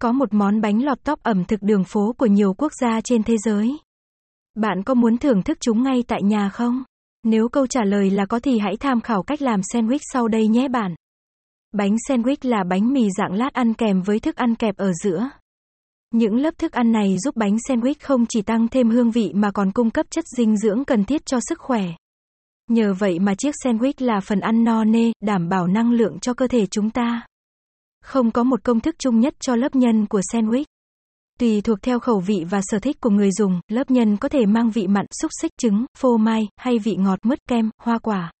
Có một món bánh lọt top ẩm thực đường phố của nhiều quốc gia trên thế giới. Bạn có muốn thưởng thức chúng ngay tại nhà không? Nếu câu trả lời là có thì hãy tham khảo cách làm sandwich sau đây nhé bạn. Bánh sandwich là bánh mì dạng lát ăn kèm với thức ăn kẹp ở giữa. Những lớp thức ăn này giúp bánh sandwich không chỉ tăng thêm hương vị mà còn cung cấp chất dinh dưỡng cần thiết cho sức khỏe. Nhờ vậy mà chiếc sandwich là phần ăn no nê, đảm bảo năng lượng cho cơ thể chúng ta. Không có một công thức chung nhất cho lớp nhân của sandwich. Tùy thuộc theo khẩu vị và sở thích của người dùng, lớp nhân có thể mang vị mặn, xúc xích, trứng, phô mai, hay vị ngọt mứt kem, hoa quả.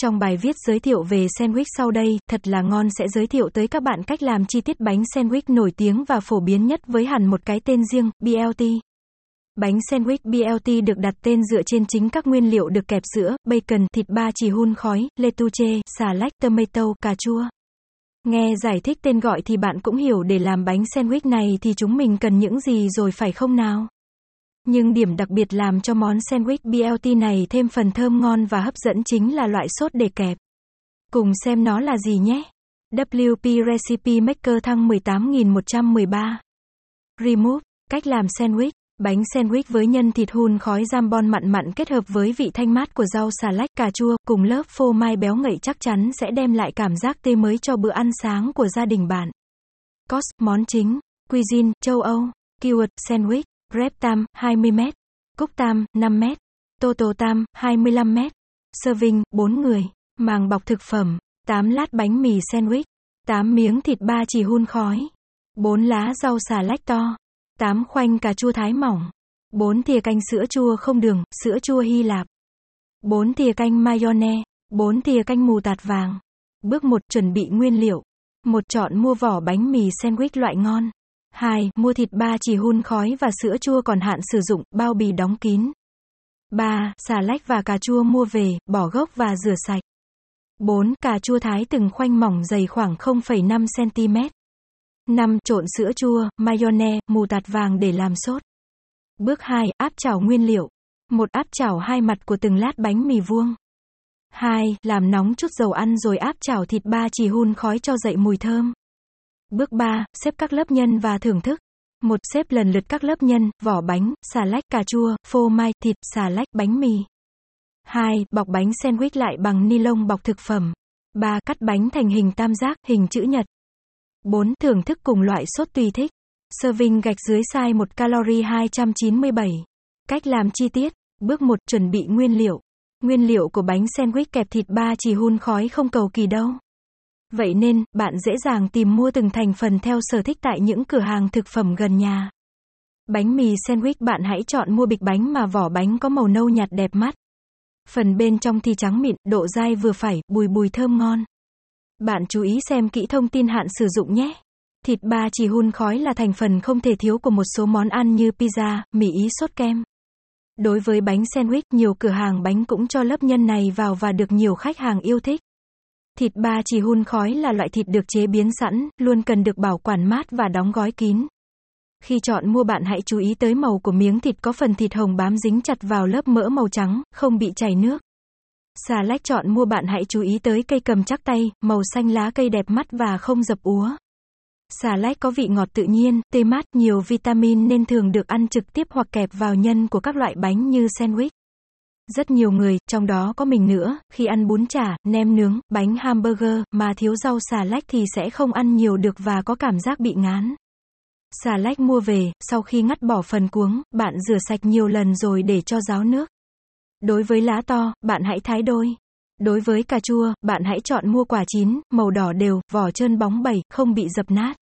Trong bài viết giới thiệu về sandwich sau đây, thật là ngon sẽ giới thiệu tới các bạn cách làm chi tiết bánh sandwich nổi tiếng và phổ biến nhất với hẳn một cái tên riêng, BLT. Bánh sandwich BLT được đặt tên dựa trên chính các nguyên liệu được kẹp sữa, bacon, thịt ba chỉ hun khói, lettuce, xà lách, tomato, cà chua. Nghe giải thích tên gọi thì bạn cũng hiểu để làm bánh sandwich này thì chúng mình cần những gì rồi phải không nào? Nhưng điểm đặc biệt làm cho món sandwich BLT này thêm phần thơm ngon và hấp dẫn chính là loại sốt để kẹp. Cùng xem nó là gì nhé. WP Recipe Maker thăng 18113. Remove. Cách làm sandwich. Bánh sandwich với nhân thịt hun khói jambon mặn mặn kết hợp với vị thanh mát của rau xà lách cà chua cùng lớp phô mai béo ngậy chắc chắn sẽ đem lại cảm giác tươi mới cho bữa ăn sáng của gia đình bạn. Cost, món chính, cuisine, châu Âu, keyword, sandwich, rep tam, 20m, cúc tam, 5m, toto tam, 25m, serving, 4 người, màng bọc thực phẩm, 8 lát bánh mì sandwich, 8 miếng thịt ba chỉ hun khói, 4 lá rau xà lách to. 8 khoanh cà chua thái mỏng. 4 thìa canh sữa chua không đường, sữa chua Hy Lạp. 4 thìa canh mayonnaise. 4 thìa canh mù tạt vàng. Bước 1. Chuẩn bị nguyên liệu. 1. Chọn mua vỏ bánh mì sandwich loại ngon. 2. Mua thịt ba chỉ hun khói và sữa chua còn hạn sử dụng, bao bì đóng kín. 3. Xà lách và cà chua mua về, bỏ gốc và rửa sạch. 4. Cà chua thái từng khoanh mỏng dày khoảng 0,5 cm. 5. Trộn sữa chua, mayonnaise, mù tạt vàng để làm sốt. Bước 2. Áp chảo nguyên liệu. Một áp chảo hai mặt của từng lát bánh mì vuông. 2. Làm nóng chút dầu ăn rồi áp chảo thịt ba chỉ hun khói cho dậy mùi thơm. Bước 3. Xếp các lớp nhân và thưởng thức. Một Xếp lần lượt các lớp nhân, vỏ bánh, xà lách, cà chua, phô mai, thịt, xà lách, bánh mì. 2. Bọc bánh sandwich lại bằng ni lông bọc thực phẩm. 3. Cắt bánh thành hình tam giác, hình chữ nhật. 4. Thưởng thức cùng loại sốt tùy thích. Serving gạch dưới sai 1 calorie 297. Cách làm chi tiết. Bước 1. Chuẩn bị nguyên liệu. Nguyên liệu của bánh sandwich kẹp thịt ba chỉ hun khói không cầu kỳ đâu. Vậy nên, bạn dễ dàng tìm mua từng thành phần theo sở thích tại những cửa hàng thực phẩm gần nhà. Bánh mì sandwich bạn hãy chọn mua bịch bánh mà vỏ bánh có màu nâu nhạt đẹp mắt. Phần bên trong thì trắng mịn, độ dai vừa phải, bùi bùi thơm ngon. Bạn chú ý xem kỹ thông tin hạn sử dụng nhé. Thịt ba chỉ hun khói là thành phần không thể thiếu của một số món ăn như pizza, mì ý sốt kem. Đối với bánh sandwich, nhiều cửa hàng bánh cũng cho lớp nhân này vào và được nhiều khách hàng yêu thích. Thịt ba chỉ hun khói là loại thịt được chế biến sẵn, luôn cần được bảo quản mát và đóng gói kín. Khi chọn mua bạn hãy chú ý tới màu của miếng thịt có phần thịt hồng bám dính chặt vào lớp mỡ màu trắng, không bị chảy nước. Xà lách chọn mua bạn hãy chú ý tới cây cầm chắc tay, màu xanh lá cây đẹp mắt và không dập úa. Xà lách có vị ngọt tự nhiên, tê mát, nhiều vitamin nên thường được ăn trực tiếp hoặc kẹp vào nhân của các loại bánh như sandwich. Rất nhiều người, trong đó có mình nữa, khi ăn bún chả, nem nướng, bánh hamburger, mà thiếu rau xà lách thì sẽ không ăn nhiều được và có cảm giác bị ngán. Xà lách mua về, sau khi ngắt bỏ phần cuống, bạn rửa sạch nhiều lần rồi để cho ráo nước. Đối với lá to, bạn hãy thái đôi. Đối với cà chua, bạn hãy chọn mua quả chín, màu đỏ đều, vỏ trơn bóng bẩy, không bị dập nát.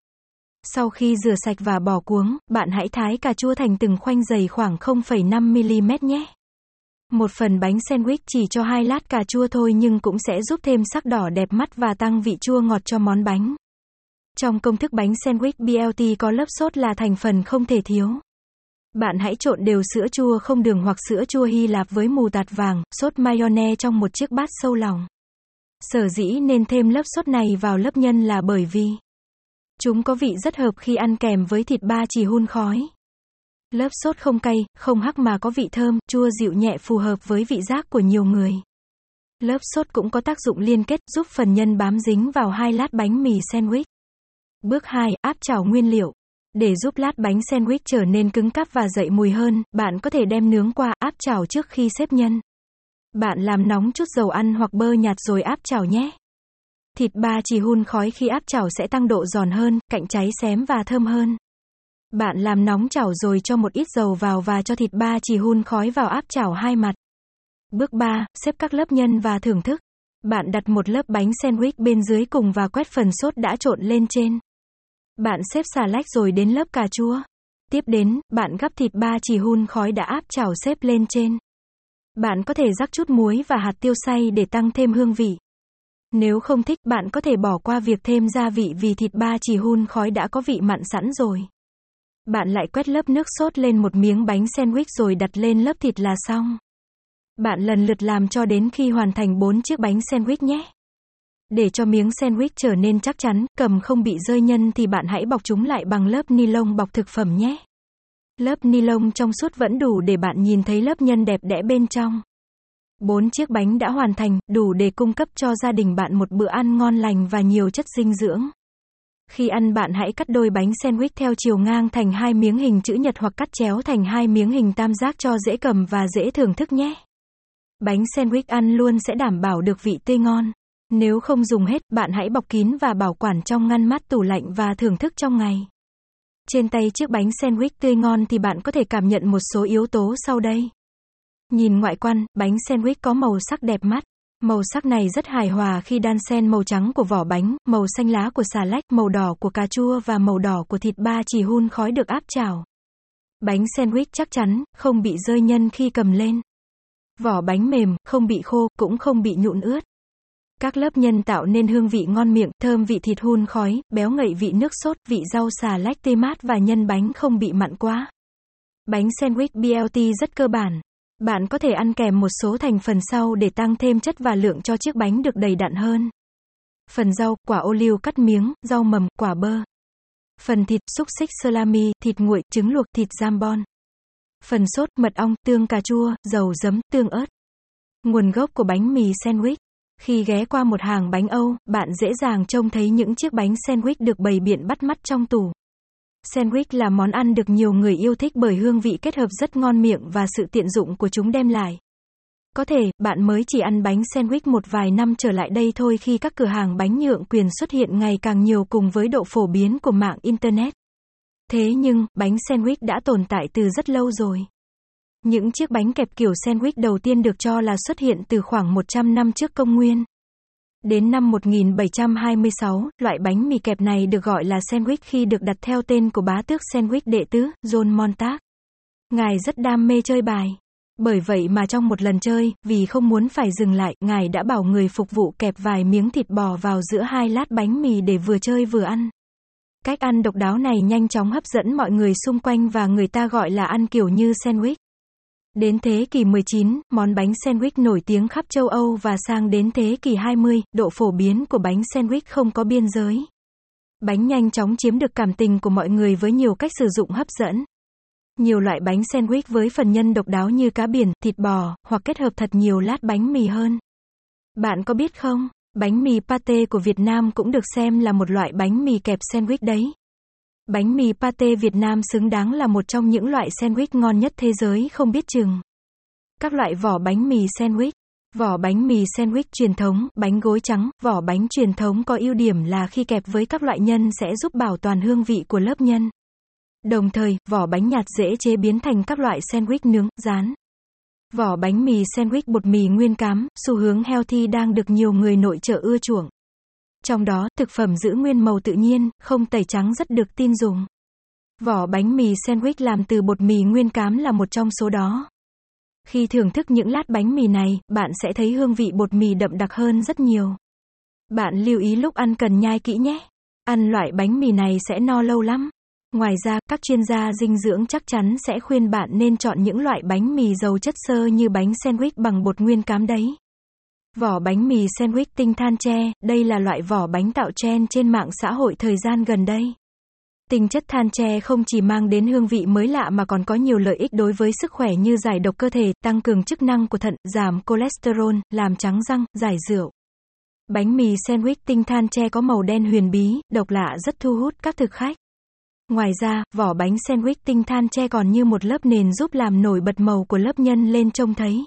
Sau khi rửa sạch và bỏ cuống, bạn hãy thái cà chua thành từng khoanh dày khoảng 0,5mm nhé. Một phần bánh sandwich chỉ cho hai lát cà chua thôi nhưng cũng sẽ giúp thêm sắc đỏ đẹp mắt và tăng vị chua ngọt cho món bánh. Trong công thức bánh sandwich BLT có lớp sốt là thành phần không thể thiếu. Bạn hãy trộn đều sữa chua không đường hoặc sữa chua Hy Lạp với mù tạt vàng, sốt mayonnaise trong một chiếc bát sâu lòng. Sở dĩ nên thêm lớp sốt này vào lớp nhân là bởi vì chúng có vị rất hợp khi ăn kèm với thịt ba chỉ hun khói. Lớp sốt không cay, không hắc mà có vị thơm, chua dịu nhẹ phù hợp với vị giác của nhiều người. Lớp sốt cũng có tác dụng liên kết giúp phần nhân bám dính vào hai lát bánh mì sandwich. Bước 2, áp chảo nguyên liệu. Để giúp lát bánh sandwich trở nên cứng cáp và dậy mùi hơn, bạn có thể đem nướng qua áp chảo trước khi xếp nhân. Bạn làm nóng chút dầu ăn hoặc bơ nhạt rồi áp chảo nhé. Thịt ba chỉ hun khói khi áp chảo sẽ tăng độ giòn hơn, cạnh cháy xém và thơm hơn. Bạn làm nóng chảo rồi cho một ít dầu vào và cho thịt ba chỉ hun khói vào áp chảo hai mặt. Bước 3, xếp các lớp nhân và thưởng thức. Bạn đặt một lớp bánh sandwich bên dưới cùng và quét phần sốt đã trộn lên trên. Bạn xếp xà lách rồi đến lớp cà chua. Tiếp đến, bạn gắp thịt ba chỉ hun khói đã áp chảo xếp lên trên. Bạn có thể rắc chút muối và hạt tiêu xay để tăng thêm hương vị. Nếu không thích, bạn có thể bỏ qua việc thêm gia vị vì thịt ba chỉ hun khói đã có vị mặn sẵn rồi. Bạn lại quét lớp nước sốt lên một miếng bánh sandwich rồi đặt lên lớp thịt là xong. Bạn lần lượt làm cho đến khi hoàn thành 4 chiếc bánh sandwich nhé. Để cho miếng sandwich trở nên chắc chắn, cầm không bị rơi nhân thì bạn hãy bọc chúng lại bằng lớp ni lông bọc thực phẩm nhé. Lớp ni lông trong suốt vẫn đủ để bạn nhìn thấy lớp nhân đẹp đẽ bên trong. Bốn chiếc bánh đã hoàn thành, đủ để cung cấp cho gia đình bạn một bữa ăn ngon lành và nhiều chất dinh dưỡng. Khi ăn bạn hãy cắt đôi bánh sandwich theo chiều ngang thành hai miếng hình chữ nhật hoặc cắt chéo thành hai miếng hình tam giác cho dễ cầm và dễ thưởng thức nhé. Bánh sandwich ăn luôn sẽ đảm bảo được vị tươi ngon. Nếu không dùng hết, bạn hãy bọc kín và bảo quản trong ngăn mát tủ lạnh và thưởng thức trong ngày. Trên tay chiếc bánh sandwich tươi ngon thì bạn có thể cảm nhận một số yếu tố sau đây. Nhìn ngoại quan, bánh sandwich có màu sắc đẹp mắt. Màu sắc này rất hài hòa khi đan xen màu trắng của vỏ bánh, màu xanh lá của xà lách, màu đỏ của cà chua và màu đỏ của thịt ba chỉ hun khói được áp chảo. Bánh sandwich chắc chắn, không bị rơi nhân khi cầm lên. Vỏ bánh mềm, không bị khô, cũng không bị nhụn ướt. Các lớp nhân tạo nên hương vị ngon miệng, thơm vị thịt hun khói, béo ngậy vị nước sốt, vị rau xà lách tê mát và nhân bánh không bị mặn quá. Bánh sandwich BLT rất cơ bản. Bạn có thể ăn kèm một số thành phần sau để tăng thêm chất và lượng cho chiếc bánh được đầy đặn hơn. Phần rau, quả ô liu cắt miếng, rau mầm, quả bơ. Phần thịt, xúc xích salami, thịt nguội, trứng luộc, thịt jambon. Phần sốt, mật ong, tương cà chua, dầu giấm, tương ớt. Nguồn gốc của bánh mì sandwich. Khi ghé qua một hàng bánh Âu, bạn dễ dàng trông thấy những chiếc bánh sandwich được bày biện bắt mắt trong tủ. Sandwich là món ăn được nhiều người yêu thích bởi hương vị kết hợp rất ngon miệng và sự tiện dụng của chúng đem lại. Có thể, bạn mới chỉ ăn bánh sandwich một vài năm trở lại đây thôi khi các cửa hàng bánh nhượng quyền xuất hiện ngày càng nhiều cùng với độ phổ biến của mạng Internet. Thế nhưng, bánh sandwich đã tồn tại từ rất lâu rồi. Những chiếc bánh kẹp kiểu sandwich đầu tiên được cho là xuất hiện từ khoảng 100 năm trước công nguyên. Đến năm 1726, loại bánh mì kẹp này được gọi là sandwich khi được đặt theo tên của bá tước sandwich đệ tứ, John Montag. Ngài rất đam mê chơi bài. Bởi vậy mà trong một lần chơi, vì không muốn phải dừng lại, ngài đã bảo người phục vụ kẹp vài miếng thịt bò vào giữa hai lát bánh mì để vừa chơi vừa ăn. Cách ăn độc đáo này nhanh chóng hấp dẫn mọi người xung quanh và người ta gọi là ăn kiểu như sandwich. Đến thế kỷ 19, món bánh sandwich nổi tiếng khắp châu Âu và sang đến thế kỷ 20, độ phổ biến của bánh sandwich không có biên giới. Bánh nhanh chóng chiếm được cảm tình của mọi người với nhiều cách sử dụng hấp dẫn. Nhiều loại bánh sandwich với phần nhân độc đáo như cá biển, thịt bò, hoặc kết hợp thật nhiều lát bánh mì hơn. Bạn có biết không, bánh mì pate của Việt Nam cũng được xem là một loại bánh mì kẹp sandwich đấy. Bánh mì pate Việt Nam xứng đáng là một trong những loại sandwich ngon nhất thế giới không biết chừng. Các loại vỏ bánh mì sandwich. Vỏ bánh mì sandwich truyền thống, bánh gối trắng, vỏ bánh truyền thống có ưu điểm là khi kẹp với các loại nhân sẽ giúp bảo toàn hương vị của lớp nhân. Đồng thời, vỏ bánh nhạt dễ chế biến thành các loại sandwich nướng, rán. Vỏ bánh mì sandwich bột mì nguyên cám, xu hướng healthy đang được nhiều người nội trợ ưa chuộng. Trong đó, thực phẩm giữ nguyên màu tự nhiên, không tẩy trắng rất được tin dùng. Vỏ bánh mì sandwich làm từ bột mì nguyên cám là một trong số đó. Khi thưởng thức những lát bánh mì này, bạn sẽ thấy hương vị bột mì đậm đặc hơn rất nhiều. Bạn lưu ý lúc ăn cần nhai kỹ nhé. Ăn loại bánh mì này sẽ no lâu lắm. Ngoài ra, các chuyên gia dinh dưỡng chắc chắn sẽ khuyên bạn nên chọn những loại bánh mì giàu chất xơ như bánh sandwich bằng bột nguyên cám đấy. Vỏ bánh mì sandwich tinh than tre, đây là loại vỏ bánh tạo trend trên mạng xã hội thời gian gần đây. Tinh chất than tre không chỉ mang đến hương vị mới lạ mà còn có nhiều lợi ích đối với sức khỏe như giải độc cơ thể, tăng cường chức năng của thận, giảm cholesterol, làm trắng răng, giải rượu. Bánh mì sandwich tinh than tre có màu đen huyền bí, độc lạ rất thu hút các thực khách. Ngoài ra, vỏ bánh sandwich tinh than tre còn như một lớp nền giúp làm nổi bật màu của lớp nhân lên trông thấy.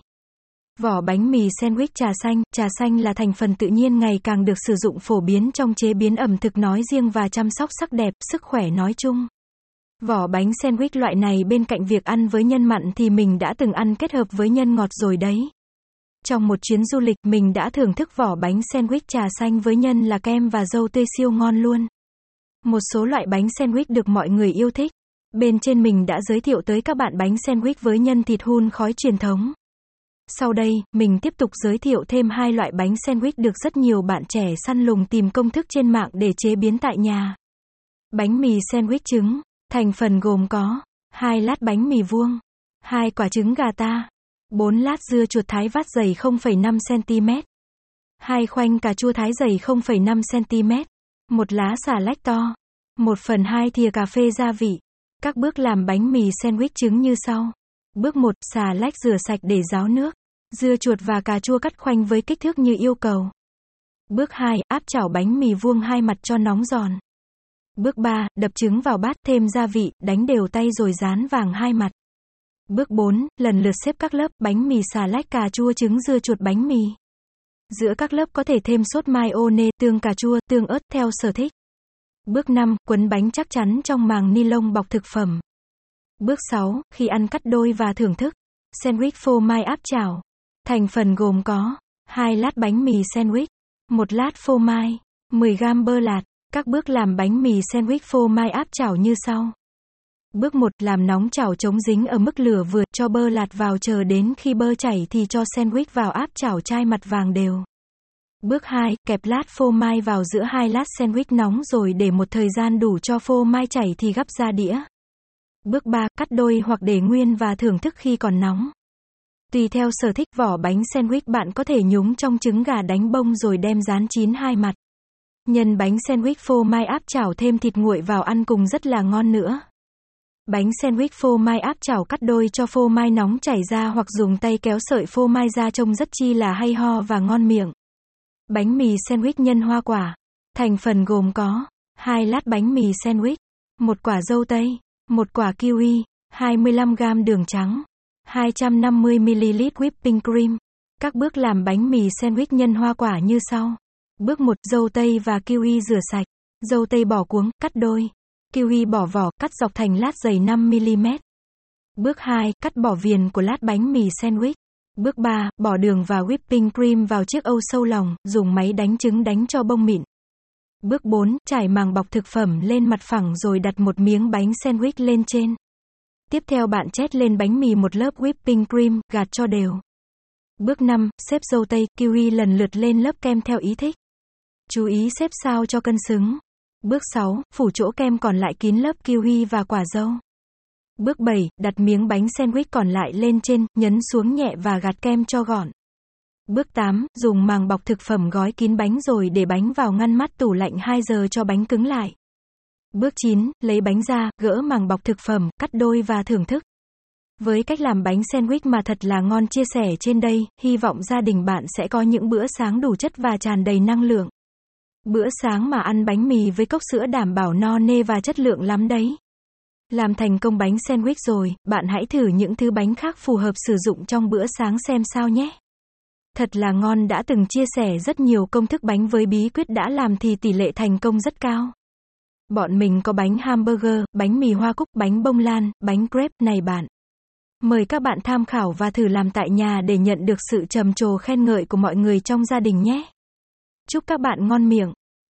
Vỏ bánh mì sandwich trà xanh, trà xanh là thành phần tự nhiên ngày càng được sử dụng phổ biến trong chế biến ẩm thực nói riêng và chăm sóc sắc đẹp, sức khỏe nói chung. Vỏ bánh sandwich loại này bên cạnh việc ăn với nhân mặn thì mình đã từng ăn kết hợp với nhân ngọt rồi đấy. Trong một chuyến du lịch mình đã thưởng thức vỏ bánh sandwich trà xanh với nhân là kem và dâu tươi siêu ngon luôn. Một số loại bánh sandwich được mọi người yêu thích. Bên trên mình đã giới thiệu tới các bạn bánh sandwich với nhân thịt hun khói truyền thống. Sau đây, mình tiếp tục giới thiệu thêm hai loại bánh sandwich được rất nhiều bạn trẻ săn lùng tìm công thức trên mạng để chế biến tại nhà. Bánh mì sandwich trứng, thành phần gồm có hai lát bánh mì vuông, hai quả trứng gà ta, 4 lát dưa chuột thái vát dày 0,5 cm, hai khoanh cà chua thái dày 0,5 cm, một lá xà lách to, 1 phần 2 thìa cà phê gia vị. Các bước làm bánh mì sandwich trứng như sau. Bước 1, xà lách rửa sạch để ráo nước. Dưa chuột và cà chua cắt khoanh với kích thước như yêu cầu. Bước 2, áp chảo bánh mì vuông hai mặt cho nóng giòn. Bước 3, đập trứng vào bát, thêm gia vị, đánh đều tay rồi dán vàng hai mặt. Bước 4, lần lượt xếp các lớp bánh mì xà lách cà chua trứng dưa chuột bánh mì. Giữa các lớp có thể thêm sốt mayonnaise, tương cà chua, tương ớt theo sở thích. Bước 5, quấn bánh chắc chắn trong màng ni lông bọc thực phẩm. Bước 6, khi ăn cắt đôi và thưởng thức. Sandwich phô mai áp chảo. Thành phần gồm có 2 lát bánh mì sandwich, 1 lát phô mai, 10 gram bơ lạt. Các bước làm bánh mì sandwich phô mai áp chảo như sau. Bước 1, làm nóng chảo chống dính ở mức lửa vừa, cho bơ lạt vào chờ đến khi bơ chảy thì cho sandwich vào áp chảo chai mặt vàng đều. Bước 2, kẹp lát phô mai vào giữa hai lát sandwich nóng rồi để một thời gian đủ cho phô mai chảy thì gắp ra đĩa. Bước 3, cắt đôi hoặc để nguyên và thưởng thức khi còn nóng. Tùy theo sở thích vỏ bánh sandwich bạn có thể nhúng trong trứng gà đánh bông rồi đem rán chín hai mặt. Nhân bánh sandwich phô mai áp chảo thêm thịt nguội vào ăn cùng rất là ngon nữa. Bánh sandwich phô mai áp chảo cắt đôi cho phô mai nóng chảy ra hoặc dùng tay kéo sợi phô mai ra trông rất chi là hay ho và ngon miệng. Bánh mì sandwich nhân hoa quả. Thành phần gồm có hai lát bánh mì sandwich, một quả dâu tây, một quả kiwi, 25g đường trắng, 250ml whipping cream. Các bước làm bánh mì sandwich nhân hoa quả như sau. Bước 1, dâu tây và kiwi rửa sạch. Dâu tây bỏ cuống, cắt đôi. Kiwi bỏ vỏ, cắt dọc thành lát dày 5mm. Bước 2, cắt bỏ viền của lát bánh mì sandwich. Bước 3, bỏ đường và whipping cream vào chiếc âu sâu lòng, dùng máy đánh trứng đánh cho bông mịn. Bước 4, trải màng bọc thực phẩm lên mặt phẳng rồi đặt một miếng bánh sandwich lên trên. Tiếp theo bạn chét lên bánh mì một lớp whipping cream, gạt cho đều. Bước 5, xếp dâu tây, kiwi lần lượt lên lớp kem theo ý thích. Chú ý xếp sao cho cân xứng. Bước 6, phủ chỗ kem còn lại kín lớp kiwi và quả dâu. Bước 7, đặt miếng bánh sandwich còn lại lên trên, nhấn xuống nhẹ và gạt kem cho gọn. Bước 8, dùng màng bọc thực phẩm gói kín bánh rồi để bánh vào ngăn mát tủ lạnh 2 giờ cho bánh cứng lại. Bước 9, lấy bánh ra, gỡ màng bọc thực phẩm, cắt đôi và thưởng thức. Với cách làm bánh sandwich mà thật là ngon chia sẻ trên đây, hy vọng gia đình bạn sẽ có những bữa sáng đủ chất và tràn đầy năng lượng. Bữa sáng mà ăn bánh mì với cốc sữa đảm bảo no nê và chất lượng lắm đấy. Làm thành công bánh sandwich rồi, bạn hãy thử những thứ bánh khác phù hợp sử dụng trong bữa sáng xem sao nhé. Thật là ngon đã từng chia sẻ rất nhiều công thức bánh với bí quyết đã làm thì tỷ lệ thành công rất cao. Bọn mình có bánh hamburger, bánh mì hoa cúc, bánh bông lan, bánh crepe này bạn. Mời các bạn tham khảo và thử làm tại nhà để nhận được sự trầm trồ khen ngợi của mọi người trong gia đình nhé. Chúc các bạn ngon miệng.